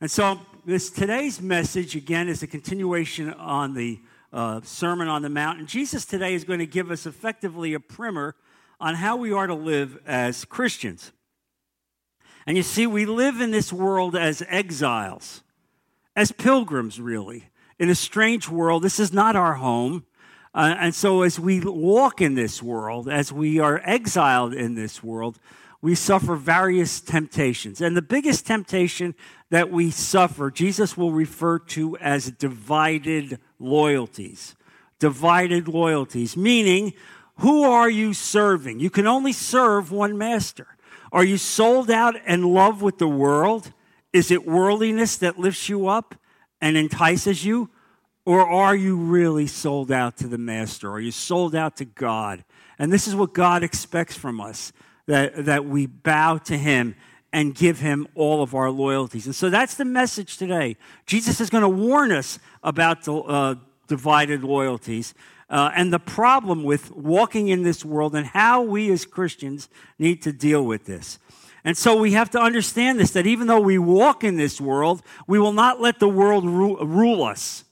And so, this today's message again is a continuation on the uh, Sermon on the Mount. And Jesus today is going to give us effectively a primer on how we are to live as Christians. And you see, we live in this world as exiles, as pilgrims, really, in a strange world. This is not our home. Uh, and so, as we walk in this world, as we are exiled in this world, we suffer various temptations. And the biggest temptation that we suffer, Jesus will refer to as divided loyalties. Divided loyalties, meaning, who are you serving? You can only serve one master. Are you sold out in love with the world? Is it worldliness that lifts you up and entices you? Or are you really sold out to the master? Are you sold out to God? And this is what God expects from us that, that we bow to him and give him all of our loyalties. And so that's the message today. Jesus is going to warn us about the uh, divided loyalties uh, and the problem with walking in this world and how we as Christians need to deal with this. And so we have to understand this that even though we walk in this world, we will not let the world ru- rule us.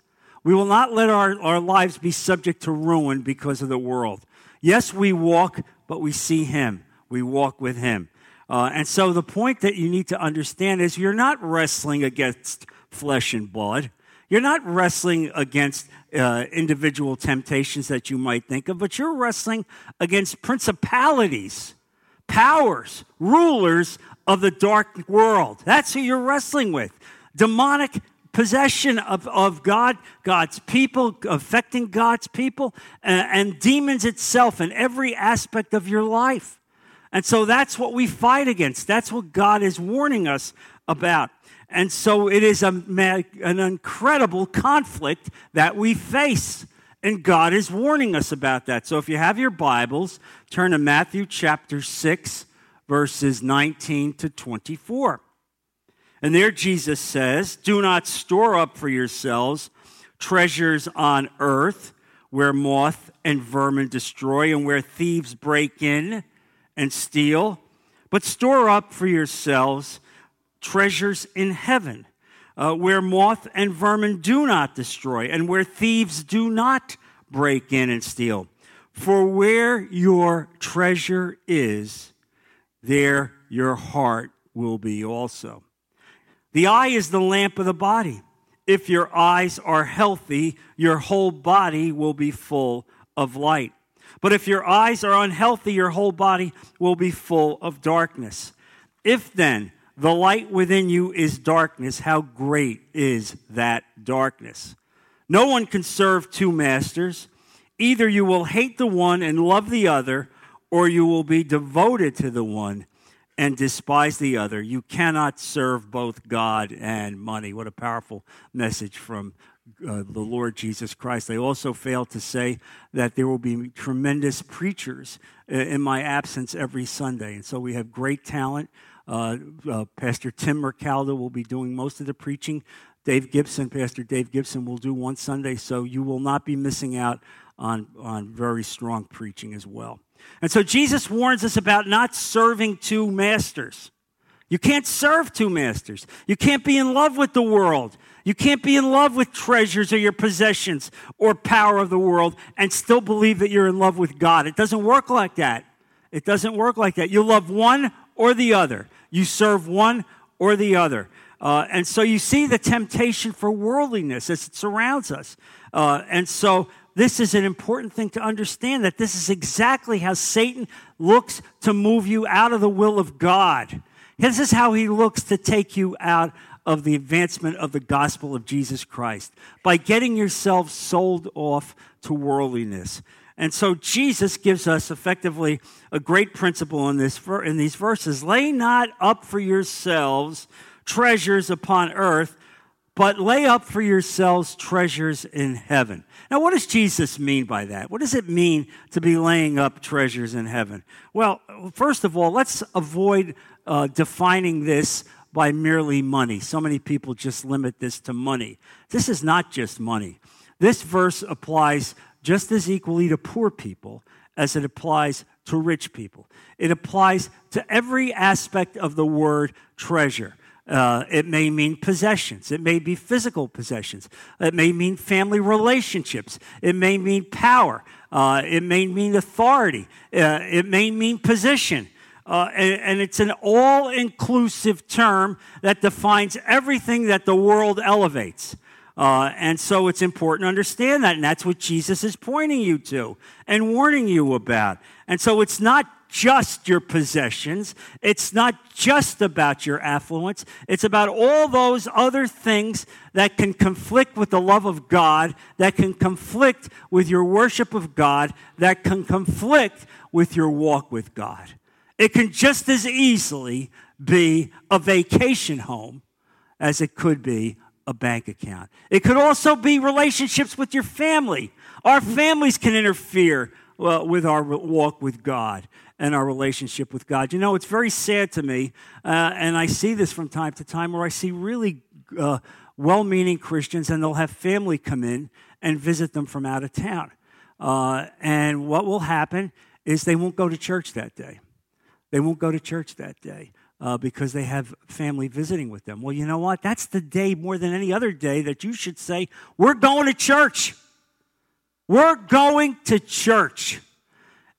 We will not let our, our lives be subject to ruin because of the world. Yes, we walk, but we see Him we walk with Him. Uh, and so the point that you need to understand is you're not wrestling against flesh and blood. You're not wrestling against uh, individual temptations that you might think of, but you're wrestling against principalities, powers, rulers of the dark world. That's who you're wrestling with. Demonic possession of, of God, God's people, affecting God's people, and, and demons itself in every aspect of your life. And so that's what we fight against. That's what God is warning us about. And so it is a, an incredible conflict that we face. And God is warning us about that. So if you have your Bibles, turn to Matthew chapter 6, verses 19 to 24. And there Jesus says, Do not store up for yourselves treasures on earth where moth and vermin destroy and where thieves break in and steal, but store up for yourselves treasures in heaven, uh, where moth and vermin do not destroy, and where thieves do not break in and steal. For where your treasure is, there your heart will be also. The eye is the lamp of the body. If your eyes are healthy, your whole body will be full of light. But if your eyes are unhealthy, your whole body will be full of darkness. If then the light within you is darkness, how great is that darkness? No one can serve two masters. Either you will hate the one and love the other, or you will be devoted to the one and despise the other. You cannot serve both God and money. What a powerful message from uh, the Lord Jesus Christ. They also failed to say that there will be tremendous preachers uh, in my absence every Sunday. And so we have great talent. Uh, uh, Pastor Tim Mercaldo will be doing most of the preaching. Dave Gibson, Pastor Dave Gibson, will do one Sunday. So you will not be missing out on, on very strong preaching as well. And so Jesus warns us about not serving two masters. You can't serve two masters. You can't be in love with the world you can't be in love with treasures or your possessions or power of the world and still believe that you're in love with God. It doesn't work like that. It doesn't work like that. You love one or the other, you serve one or the other. Uh, and so you see the temptation for worldliness as it surrounds us. Uh, and so this is an important thing to understand that this is exactly how Satan looks to move you out of the will of God. This is how he looks to take you out of the advancement of the gospel of Jesus Christ by getting yourself sold off to worldliness. And so Jesus gives us effectively a great principle in, this, in these verses. Lay not up for yourselves treasures upon earth, but lay up for yourselves treasures in heaven. Now, what does Jesus mean by that? What does it mean to be laying up treasures in heaven? Well, first of all, let's avoid uh, defining this by merely money. So many people just limit this to money. This is not just money. This verse applies just as equally to poor people as it applies to rich people. It applies to every aspect of the word treasure. Uh, it may mean possessions. It may be physical possessions. It may mean family relationships. It may mean power. Uh, it may mean authority. Uh, it may mean position. Uh, and, and, it's an all inclusive term that defines everything that the world elevates. Uh, and so it's important to understand that. And that's what Jesus is pointing you to and warning you about. And so it's not just your possessions. It's not just about your affluence. It's about all those other things that can conflict with the love of God, that can conflict with your worship of God, that can conflict with your walk with God. It can just as easily be a vacation home as it could be a bank account. It could also be relationships with your family. Our families can interfere well, with our walk with God and our relationship with God. You know, it's very sad to me, uh, and I see this from time to time where I see really uh, well meaning Christians and they'll have family come in and visit them from out of town. Uh, and what will happen is they won't go to church that day. They won't go to church that day uh, because they have family visiting with them. Well, you know what? That's the day more than any other day that you should say, We're going to church. We're going to church.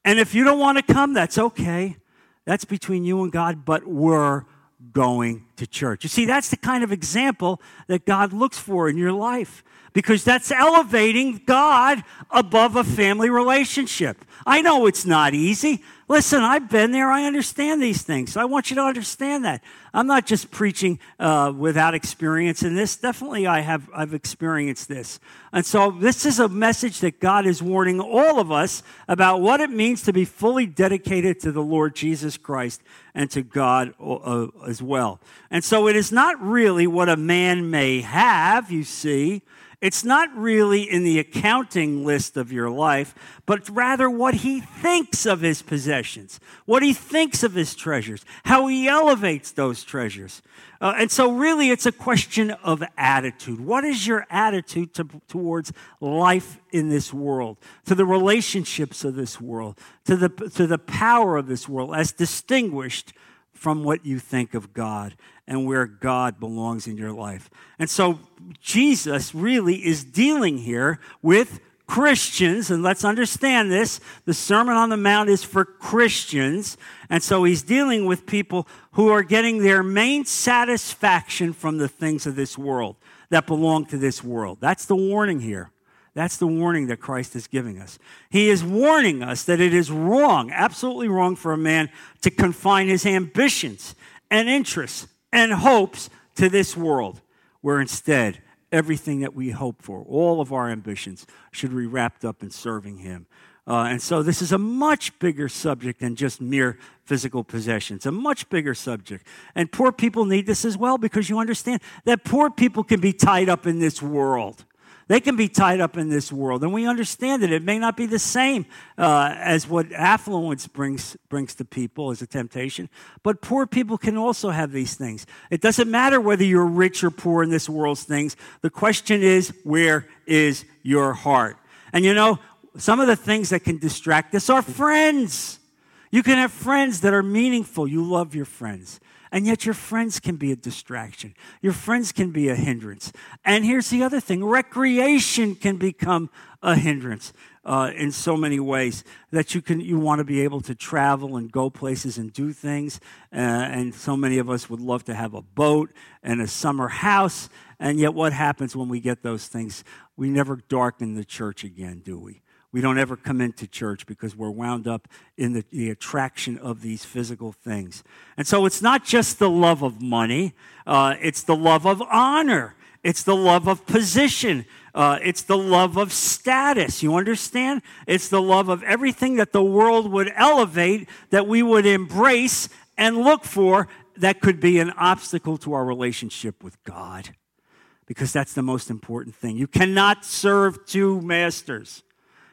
And if you don't want to come, that's okay. That's between you and God, but we're going to church. You see, that's the kind of example that God looks for in your life because that's elevating God above a family relationship. I know it's not easy. Listen, I've been there. I understand these things. So I want you to understand that. I'm not just preaching uh, without experience in this. Definitely, I have. I've experienced this, and so this is a message that God is warning all of us about what it means to be fully dedicated to the Lord Jesus Christ and to God uh, as well. And so, it is not really what a man may have. You see. It's not really in the accounting list of your life, but rather what he thinks of his possessions, what he thinks of his treasures, how he elevates those treasures. Uh, and so, really, it's a question of attitude. What is your attitude to, towards life in this world, to the relationships of this world, to the, to the power of this world, as distinguished from what you think of God and where God belongs in your life. And so Jesus really is dealing here with Christians, and let's understand this. The Sermon on the Mount is for Christians, and so he's dealing with people who are getting their main satisfaction from the things of this world that belong to this world. That's the warning here. That's the warning that Christ is giving us. He is warning us that it is wrong, absolutely wrong for a man to confine his ambitions and interests and hopes to this world, where instead everything that we hope for, all of our ambitions, should be wrapped up in serving him. Uh, and so this is a much bigger subject than just mere physical possessions, a much bigger subject. And poor people need this as well because you understand that poor people can be tied up in this world. They can be tied up in this world, and we understand that it may not be the same uh, as what affluence brings brings to people as a temptation. But poor people can also have these things. It doesn't matter whether you're rich or poor in this world's things. The question is, where is your heart? And you know, some of the things that can distract us are friends. You can have friends that are meaningful. You love your friends. And yet, your friends can be a distraction. Your friends can be a hindrance. And here's the other thing recreation can become a hindrance uh, in so many ways that you, can, you want to be able to travel and go places and do things. Uh, and so many of us would love to have a boat and a summer house. And yet, what happens when we get those things? We never darken the church again, do we? We don't ever come into church because we're wound up in the, the, attraction of these physical things. And so it's not just the love of money, uh, it's the love of honor, it's the love of position, uh, it's the love of status. You understand? It's the love of everything that the world would elevate, that we would embrace and look for, that could be an obstacle to our relationship with God. Because that's the most important thing. You cannot serve two masters.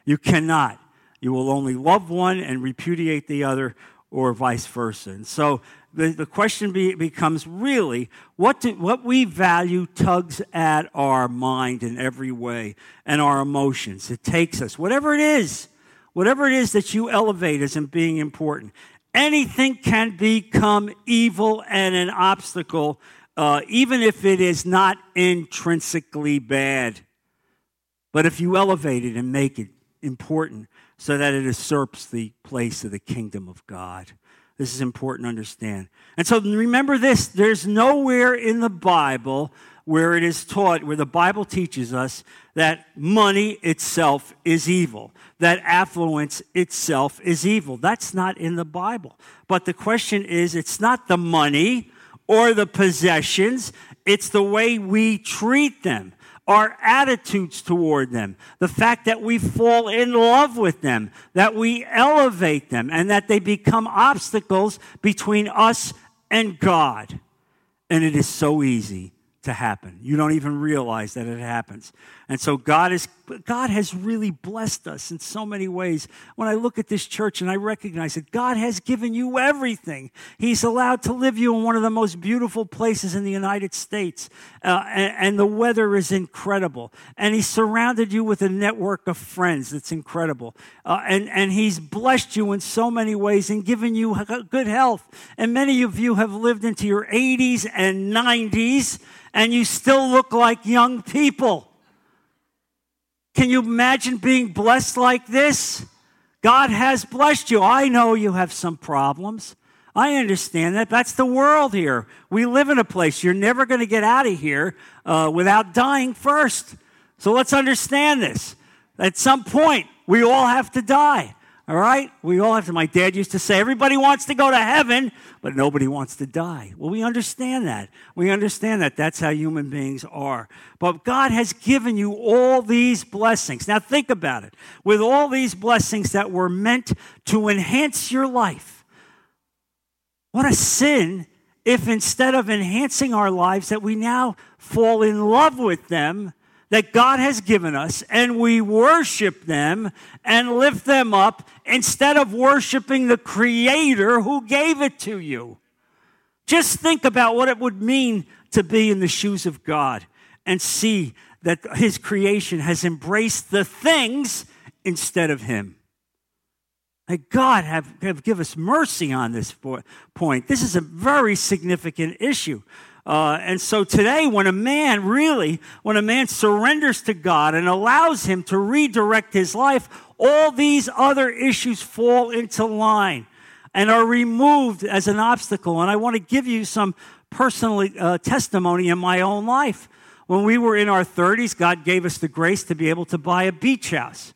You cannot. You will only love one and repudiate the other, or vice versa. And so the, the question be, becomes really what, do, what we value tugs at our mind in every way and our emotions. It takes us, whatever it is, whatever it is that you elevate as being important. Anything can become evil and an obstacle uh, even if it is not intrinsically bad. But if you elevate it and make it important so that it usurps the place of the kingdom of God. This is important to understand. And so remember this there's nowhere in the Bible where it is taught, where the Bible teaches us that money itself is evil, that affluence itself is evil. That's not in the Bible. But the question is it's not the money or the possessions, it's the way we treat them our attitudes toward them, the fact that we fall in love with them, that we elevate them, and that they become obstacles between us and God. And it is so easy to happen. You don't even realize that it happens. And so God is God has really blessed us in so many ways. When I look at this church and I recognize that God has given you everything. He's allowed to live you in one of the most beautiful places in the United States. Uh, and, and, the weather is incredible. And He's surrounded you with a network of friends that's incredible. Uh, and, and He's blessed you in so many ways and given you good health. And many of you have lived into your 80s and 90s and you still look like young people. Can you imagine being blessed like this? God has blessed you. I know you have some problems. I understand that. That's the world here. We live in a place. You're never going to get out of here uh, without dying first. So let's understand this. At some point, we all have to die. All right? We all have to. My dad used to say, everybody wants to go to heaven, but nobody wants to die. Well, we understand that. We understand that. That's how human beings are. But God has given you all these blessings. Now, think about it. With all these blessings that were meant to enhance your life, what a sin if instead of enhancing our lives, that we now fall in love with them that God has given us and we worship them and lift them up instead of worshiping the Creator who gave it to you. Just think about what it would mean to be in the shoes of God and see that His creation has embraced the things instead of Him. May God have, have give us mercy on this point. This is a very significant issue. Uh, and so today, when a man really, when a man surrenders to God and allows Him to redirect his life, all these other issues fall into line and are removed as an obstacle. And I want to give you some personal uh, testimony in my own life. When we were in our 30s, God gave us the grace to be able to buy a beach house.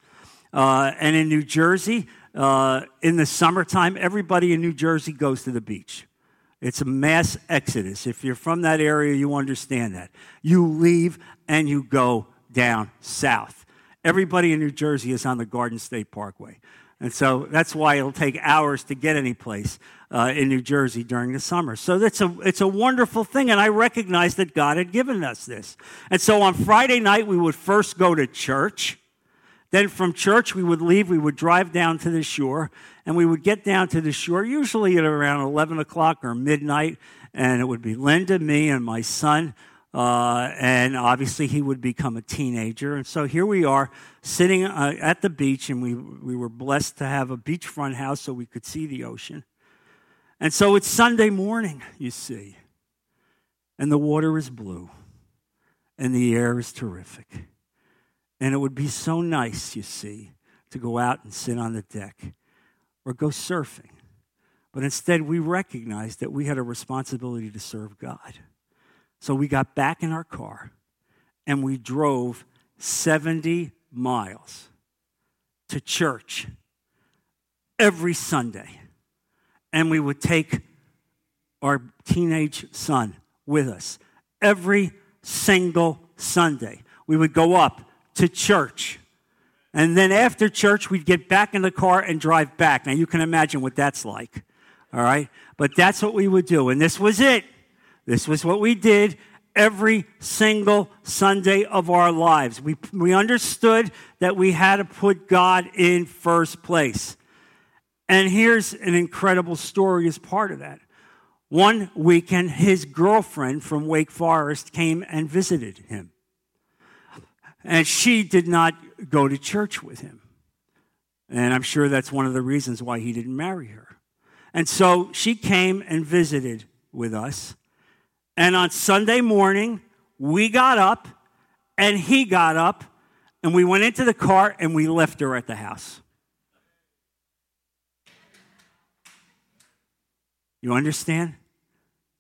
Uh, and in New Jersey, uh, in the summertime, everybody in New Jersey goes to the beach. It's a mass exodus. If you're from that area, you understand that. You leave and you go down south. Everybody in New Jersey is on the Garden State Parkway. And so that's why it'll take hours to get any place uh, in New Jersey during the summer. So that's a, it's a wonderful thing, and I recognize that God had given us this. And so on Friday night, we would first go to church. Then from church, we would leave, we would drive down to the shore, and we would get down to the shore, usually at around 11 o'clock or midnight, and it would be Linda, me, and my son. Uh, and obviously, he would become a teenager. And so here we are sitting uh, at the beach, and we, we were blessed to have a beachfront house so we could see the ocean. And so it's Sunday morning, you see, and the water is blue, and the air is terrific. And it would be so nice, you see, to go out and sit on the deck or go surfing. But instead, we recognized that we had a responsibility to serve God. So we got back in our car and we drove 70 miles to church every Sunday. And we would take our teenage son with us every single Sunday. We would go up to church. And then after church, we'd get back in the car and drive back. Now, you can imagine what that's like. All right? But that's what we would do. And this was it. This was what we did every single Sunday of our lives. We, we understood that we had to put God in first place. And here's an incredible story as part of that. One weekend, his girlfriend from Wake Forest came and visited him. And she did not go to church with him. And I'm sure that's one of the reasons why he didn't marry her. And so she came and visited with us. And on Sunday morning, we got up and he got up and we went into the car and we left her at the house. You understand?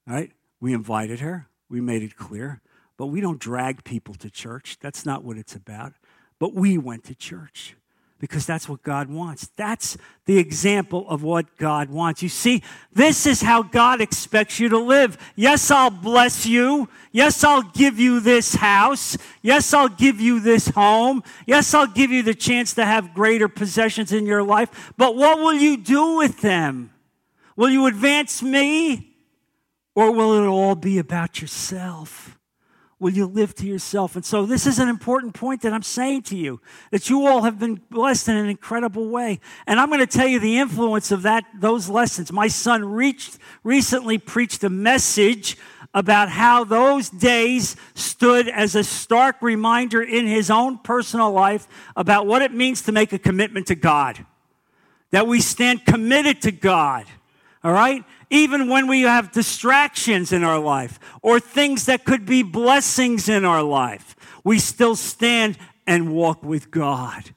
All right? We invited her, we made it clear, but we don't drag people to church. That's not what it's about. But we went to church because that's what God wants. That's the example of what God wants. You see, this is how God expects you to live. Yes, I'll bless you. Yes, I'll give you this house. Yes, I'll give you this home. Yes, I'll give you the chance to have greater possessions in your life. But what will you do with them? Will you advance me? Or will it all be about yourself? Will you live to yourself? And so, this is an important point that I'm saying to you that you all have been blessed in an incredible way. And I'm going to tell you the influence of that, those lessons. My son reached, recently preached a message about how those days stood as a stark reminder in his own personal life about what it means to make a commitment to God. That we stand committed to God. All right? Even when we have distractions in our life or things that could be blessings in our life, we still stand and walk with God.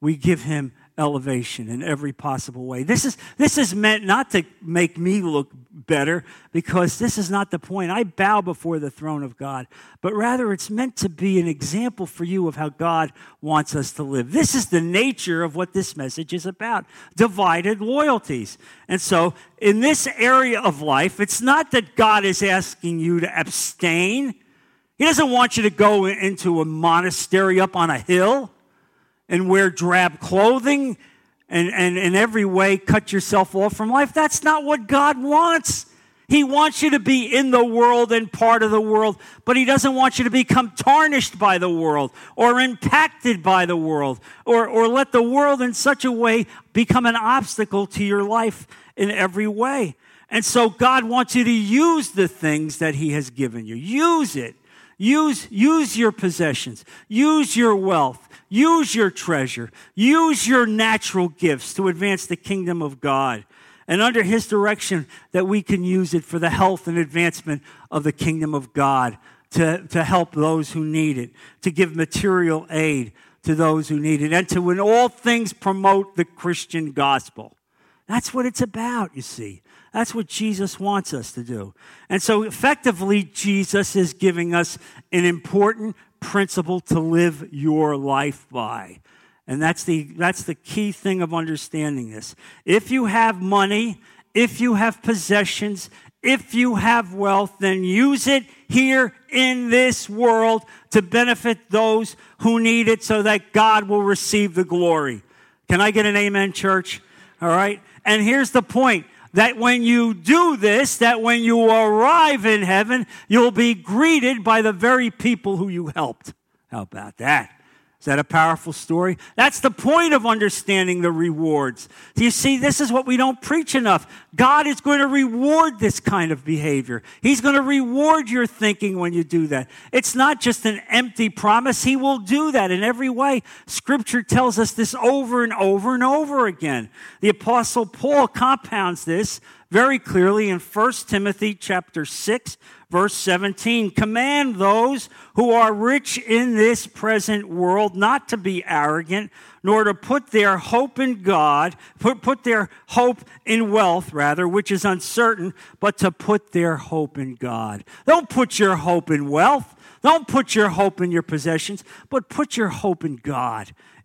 We give Him elevation in every possible way. This is, this is meant not to make me look better because this is not the point. I bow before the throne of God, but rather it's meant to be an example for you of how God wants us to live. This is the nature of what this message is about divided loyalties. And so, in this area of life, it's not that God is asking you to abstain. He doesn't want you to go into a monastery up on a hill and wear drab clothing and, and in every way cut yourself off from life. That's not what God wants. He wants you to be in the world and part of the world, but He doesn't want you to become tarnished by the world or impacted by the world or, or let the world in such a way become an obstacle to your life in every way. And so God wants you to use the things that He has given you. Use it. Use, use your possessions. Use your wealth. Use your treasure. Use your natural gifts to advance the kingdom of God. And under His direction, that we can use it for the health and advancement of the kingdom of God, to, to help those who need it, to give material aid to those who need it, and to, in all things, promote the Christian gospel. That's what it's about, you see. That's what Jesus wants us to do. And so, effectively, Jesus is giving us an important principle to live your life by. And that's the, that's the key thing of understanding this. If you have money, if you have possessions, if you have wealth, then use it here in this world to benefit those who need it so that God will receive the glory. Can I get an amen, church? All right. And here's the point that when you do this, that when you arrive in heaven, you'll be greeted by the very people who you helped. How about that? Is that a powerful story? That's the point of understanding the rewards. Do you see, this is what we don't preach enough. God is going to reward this kind of behavior. He's going to reward your thinking when you do that. It's not just an empty promise. He will do that in every way. Scripture tells us this over and over and over again. The apostle Paul compounds this very clearly in 1 Timothy chapter 6 verse 17 command those who are rich in this present world not to be arrogant nor to put their hope in God put, put their hope in wealth rather which is uncertain but to put their hope in God. Don't put your hope in wealth. Don't put your hope in your possessions but put your hope in God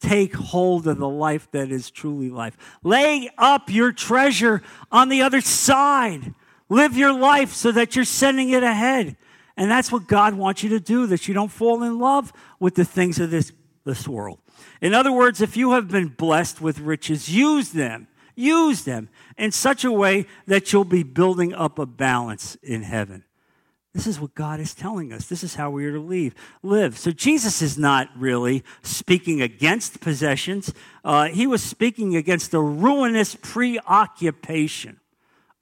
take hold of the life that is truly life. Lay up your treasure on the other side. Live your life so that you're sending it ahead. And that's what God wants you to do, that you don't fall in love with the things of this, this world. In other words, if you have been blessed with riches, use them. Use them in such a way that you'll be building up a balance in heaven. This is what God is telling us. This is how we are to leave, live. So Jesus is not really speaking against possessions. Uh, he was speaking against a ruinous preoccupation,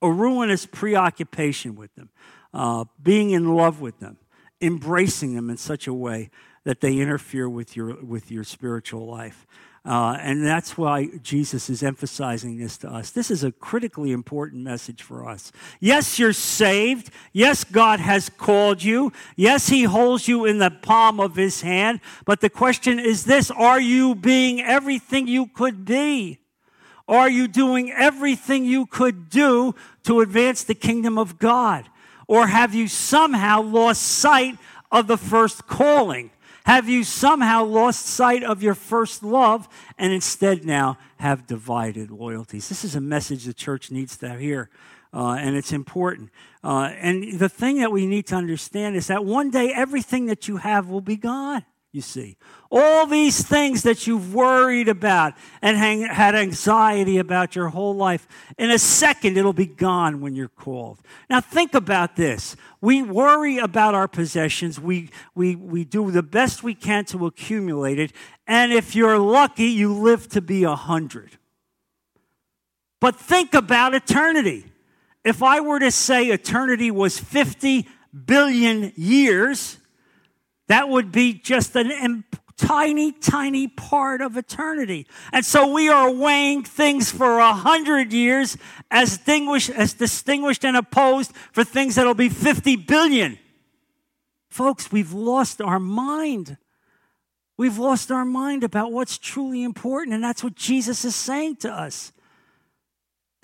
a ruinous preoccupation with them, uh, being in love with them, embracing them in such a way that they interfere with your, with your spiritual life. Uh, and that's why Jesus is emphasizing this to us. This is a critically important message for us. Yes, you're saved. Yes, God has called you. Yes, He holds you in the palm of His hand. But the question is this Are you being everything you could be? Are you doing everything you could do to advance the kingdom of God? Or have you somehow lost sight of the first calling? Have you somehow lost sight of your first love and instead now have divided loyalties? This is a message the church needs to hear, uh, and it's important. Uh, and the thing that we need to understand is that one day everything that you have will be gone you see. All these things that you've worried about and hang, had anxiety about your whole life, in a second it'll be gone when you're called. Now think about this. We worry about our possessions, we, we, we do the best we can to accumulate it, and if you're lucky, you live to be a hundred. But think about eternity. If I were to say eternity was 50 billion years, that would be just a tiny, tiny part of eternity. And so we are weighing things for a hundred years as distinguished, as distinguished and opposed for things that'll be 50 billion. Folks, we've lost our mind. We've lost our mind about what's truly important, and that's what Jesus is saying to us.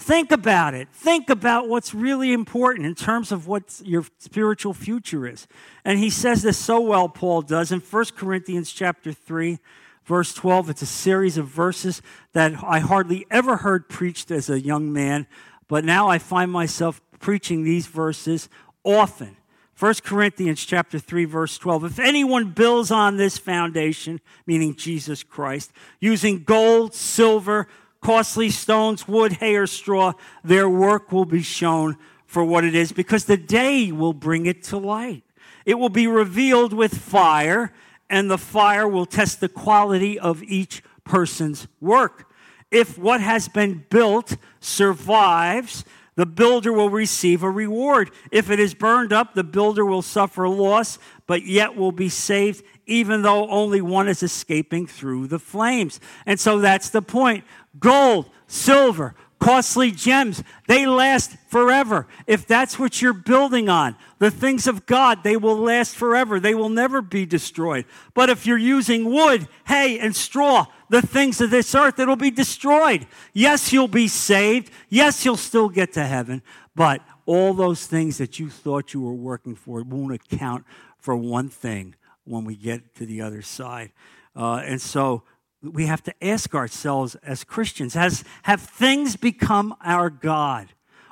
Think about it. Think about what's really important in terms of what your spiritual future is. And he says this so well, Paul does, in 1 Corinthians chapter 3, verse 12. It's a series of verses that I hardly ever heard preached as a young man, but now I find myself preaching these verses often. 1 Corinthians chapter 3 verse 12 If anyone builds on this foundation meaning Jesus Christ using gold silver costly stones, wood, hay, or straw, their work will be shown for what it is because the day will bring it to light. It will be revealed with fire, and the fire will test the quality of each person's work. If what has been built survives, the builder will receive a reward. If it is burned up, the builder will suffer loss, but yet will be saved, even though only one is escaping through the flames. And so that's the point gold, silver, costly gems, they last forever. If that's what you're building on, the things of God, they will last forever. They will never be destroyed. But if you're using wood, hay, and straw, the things of this earth, it'll be destroyed. Yes, you'll be saved. Yes, you'll still get to heaven. But all those things that you thought you were working for won't account for one thing when we get to the other side. Uh, and so we have to ask ourselves as Christians has, have things become our God?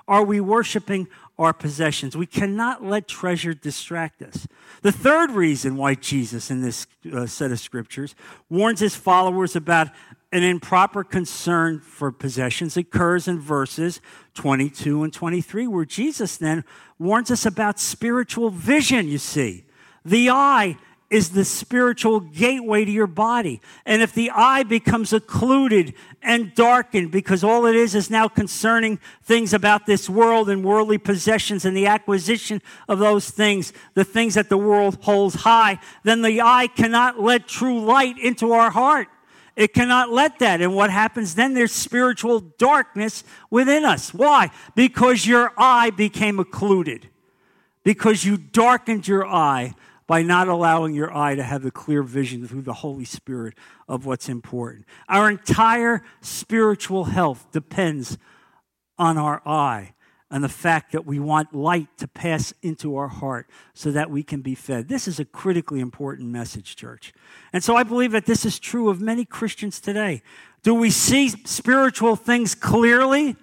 Are we worshiping our possessions? We cannot let treasure distract us. The third reason why Jesus, in this uh, set of scriptures, warns his followers about an improper concern for possessions occurs in verses 22 and 23, where Jesus then warns us about spiritual vision, you see. The eye is the spiritual gateway to your body. And if the eye becomes occluded and darkened because all it is is now concerning things about this world and worldly possessions and the acquisition of those things, the things that the world holds high, then the eye cannot let true light into our heart. It cannot let that. And what happens then? There's spiritual darkness within us. Why? Because your eye became occluded. Because you darkened your eye by not allowing your eye to have the clear vision through the Holy Spirit of what's important. Our entire spiritual health depends on our eye and the fact that we want light to pass into our heart so that we can be fed. This is a critically important message, church. And so I believe that this is true of many Christians today. Do we see spiritual things clearly?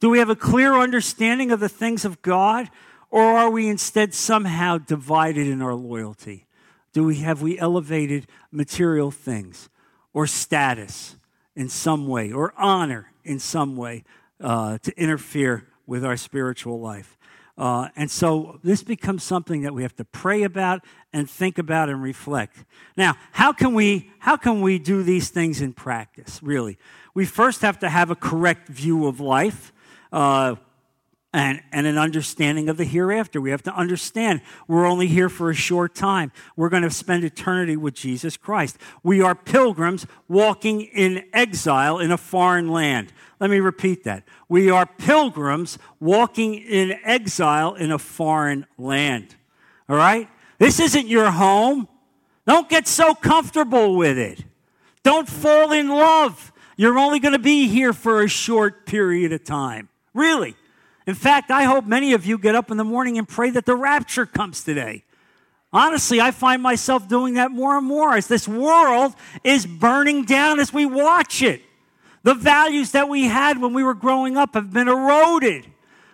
Do we have a clear understanding of the things of God? Or are we instead somehow divided in our loyalty? Do we have we elevated material things or status in some way or honor in some way uh, to interfere with our spiritual life? Uh, and so this becomes something that we have to pray about and think about and reflect. Now, how can we how can we do these things in practice? Really, we first have to have a correct view of life. Uh, and, and an understanding of the hereafter. We have to understand we're only here for a short time. We're going to spend eternity with Jesus Christ. We are pilgrims walking in exile in a foreign land. Let me repeat that. We are pilgrims walking in exile in a foreign land. All right? This isn't your home. Don't get so comfortable with it. Don't fall in love. You're only going to be here for a short period of time. Really. In fact, I hope many of you get up in the morning and pray that the rapture comes today. Honestly, I find myself doing that more and more as this world is burning down as we watch it. The values that we had when we were growing up have been eroded.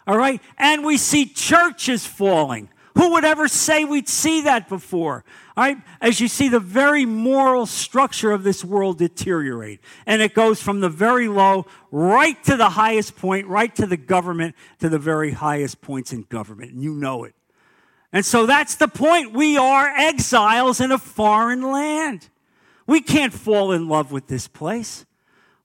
All right? And we see churches falling. Who would ever say we'd see that before? As you see the very moral structure of this world deteriorate. And it goes from the very low right to the highest point, right to the government, to the very highest points in government. And you know it. And so that's the point. We are exiles in a foreign land. We can't fall in love with this place.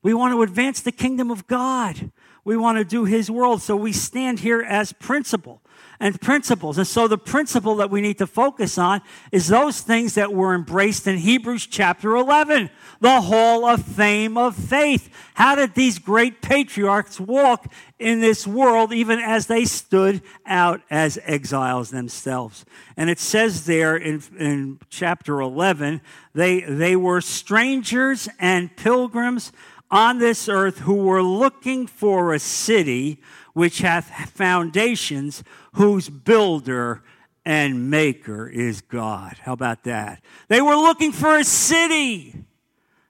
We want to advance the kingdom of God. We want to do his world. So we stand here as principle and principles. And so the principle that we need to focus on is those things that were embraced in Hebrews chapter 11, the hall of fame of faith. How did these great patriarchs walk in this world even as they stood out as exiles themselves? And it says there in, in chapter 11, they, they were strangers and pilgrims on this earth who were looking for a city which hath foundations, whose builder and maker is God. How about that? They were looking for a city.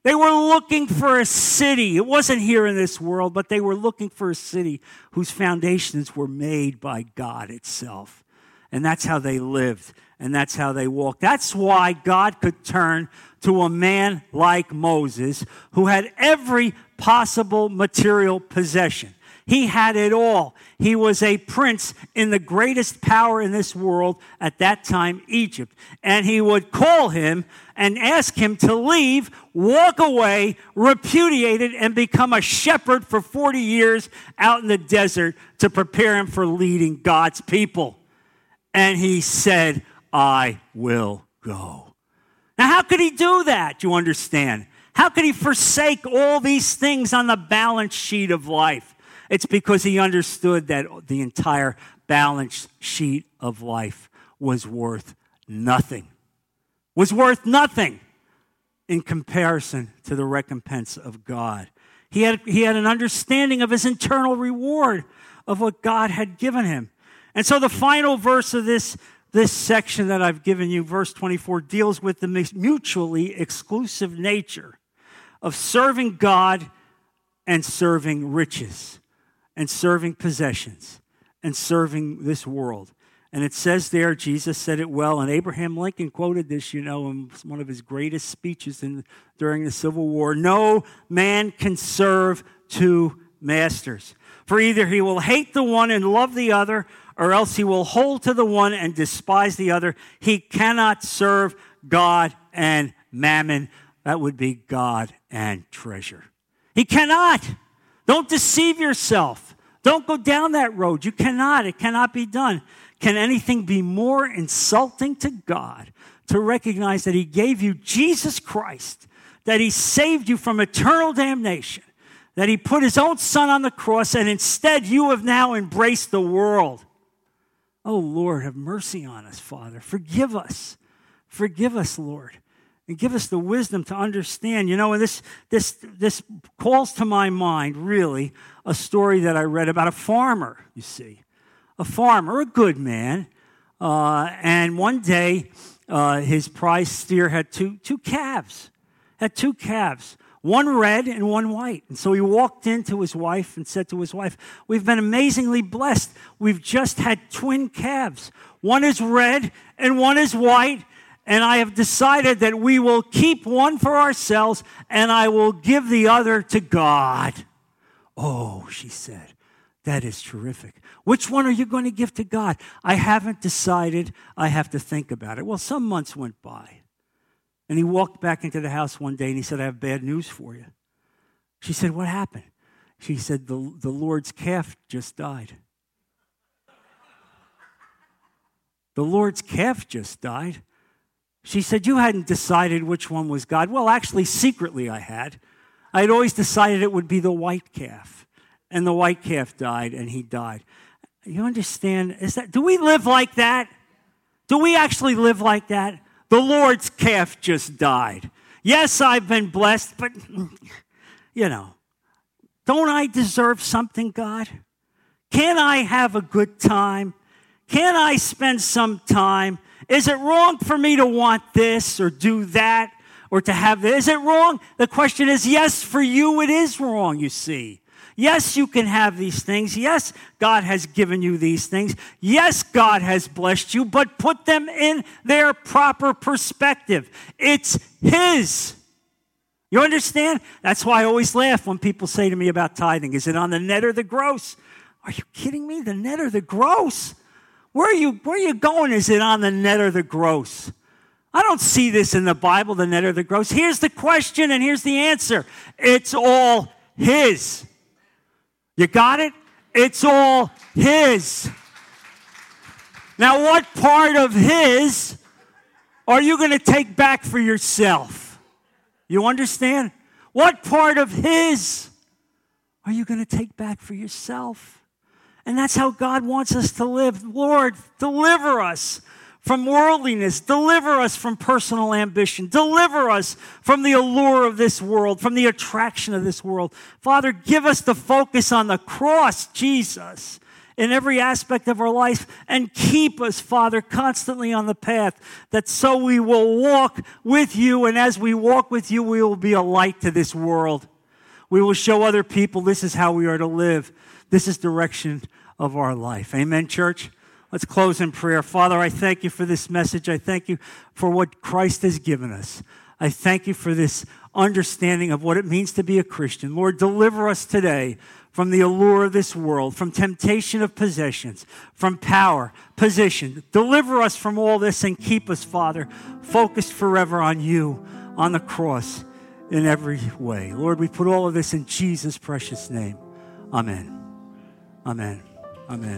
They were looking for a city. It wasn't here in this world, but they were looking for a city whose foundations were made by God itself. And that's how they lived, and that's how they walked. That's why God could turn to a man like Moses who had every possible material possession. He had it all. He was a prince in the greatest power in this world at that time, Egypt. And he would call him and ask him to leave, walk away, repudiate it, and become a shepherd for 40 years out in the desert to prepare him for leading God's people. And he said, I will go. Now, how could he do that? You understand? How could he forsake all these things on the balance sheet of life? It's because he understood that the entire balance sheet of life was worth nothing. Was worth nothing in comparison to the recompense of God. He had, he had an understanding of his internal reward of what God had given him. And so the final verse of this, this section that I've given you, verse 24, deals with the mutually exclusive nature of serving God and serving riches and serving possessions and serving this world. And it says there, Jesus said it well, and Abraham Lincoln quoted this, you know, in one of his greatest speeches in, during the Civil War. No man can serve two masters. For either he will hate the one and love the other, or else he will hold to the one and despise the other. He cannot serve God and mammon. That would be God and treasure. He cannot. Don't deceive yourself. Don't go down that road. You cannot. It cannot be done. Can anything be more insulting to God to recognize that He gave you Jesus Christ, that He saved you from eternal damnation, that He put His own Son on the cross, and instead you have now embraced the world? Oh, Lord, have mercy on us, Father. Forgive us. Forgive us, Lord and give us the wisdom to understand. You know, and this, this, this calls to my mind, really, a story that I read about a farmer, you see. A farmer, a good man. Uh, and one day, uh, his prize steer had two, two calves, had two calves, one red and one white. And so he walked into his wife and said to his wife, We've been amazingly blessed. We've just had twin calves. One is red and one is white and I have decided that we will keep one for ourselves and I will give the other to God. Oh, she said, That is terrific. Which one are you going to give to God? I haven't decided. I have to think about it. Well, some months went by. And he walked back into the house one day and he said, I have bad news for you. She said, What happened? She said, The, the Lord's calf just died. The Lord's calf just died. She said, You hadn't decided which one was God. Well, actually, secretly, I had. I had always decided it would be the white calf and the white calf died and he died. You understand? Is that do we live like that? Do we actually live like that? The Lord's calf just died. Yes, I've been blessed, but you know, don't I deserve something, God? Can I have a good time? Can I spend some time? Is it wrong for me to want this or do that or to have this? Is it wrong? The question is yes, for you it is wrong, you see. Yes, you can have these things. Yes, God has given you these things. Yes, God has blessed you, but put them in their proper perspective. It's His. You understand? That's why I always laugh when people say to me about tithing is it on the net or the gross? Are you kidding me? The net or the gross? Where are you, where are you going? Is it on the net or the gross? I don't see this in the Bible, the net or the gross. Here's the question and here's the answer it's all His. You got it? It's all His. Now, what part of His are you going to take back for yourself? You understand? What part of His are you going to take back for yourself? And that's how God wants us to live. Lord, deliver us from worldliness. Deliver us from personal ambition. Deliver us from the allure of this world, from the attraction of this world. Father, give us the focus on the cross, Jesus, in every aspect of our life, and keep us, Father, constantly on the path that so we will walk with you. And as we walk with you, we will be a light to this world. We will show other people this is how we are to live. This is direction of our life. Amen, church. Let's close in prayer. Father, I thank you for this message. I thank you for what Christ has given us. I thank you for this understanding of what it means to be a Christian. Lord, deliver us today from the allure of this world, from temptation of possessions, from power, position. Deliver us from all this and keep us, Father, focused forever on you, on the cross, in every way. Lord, we put all of this in Jesus' precious name. Amen. Amen. Amen.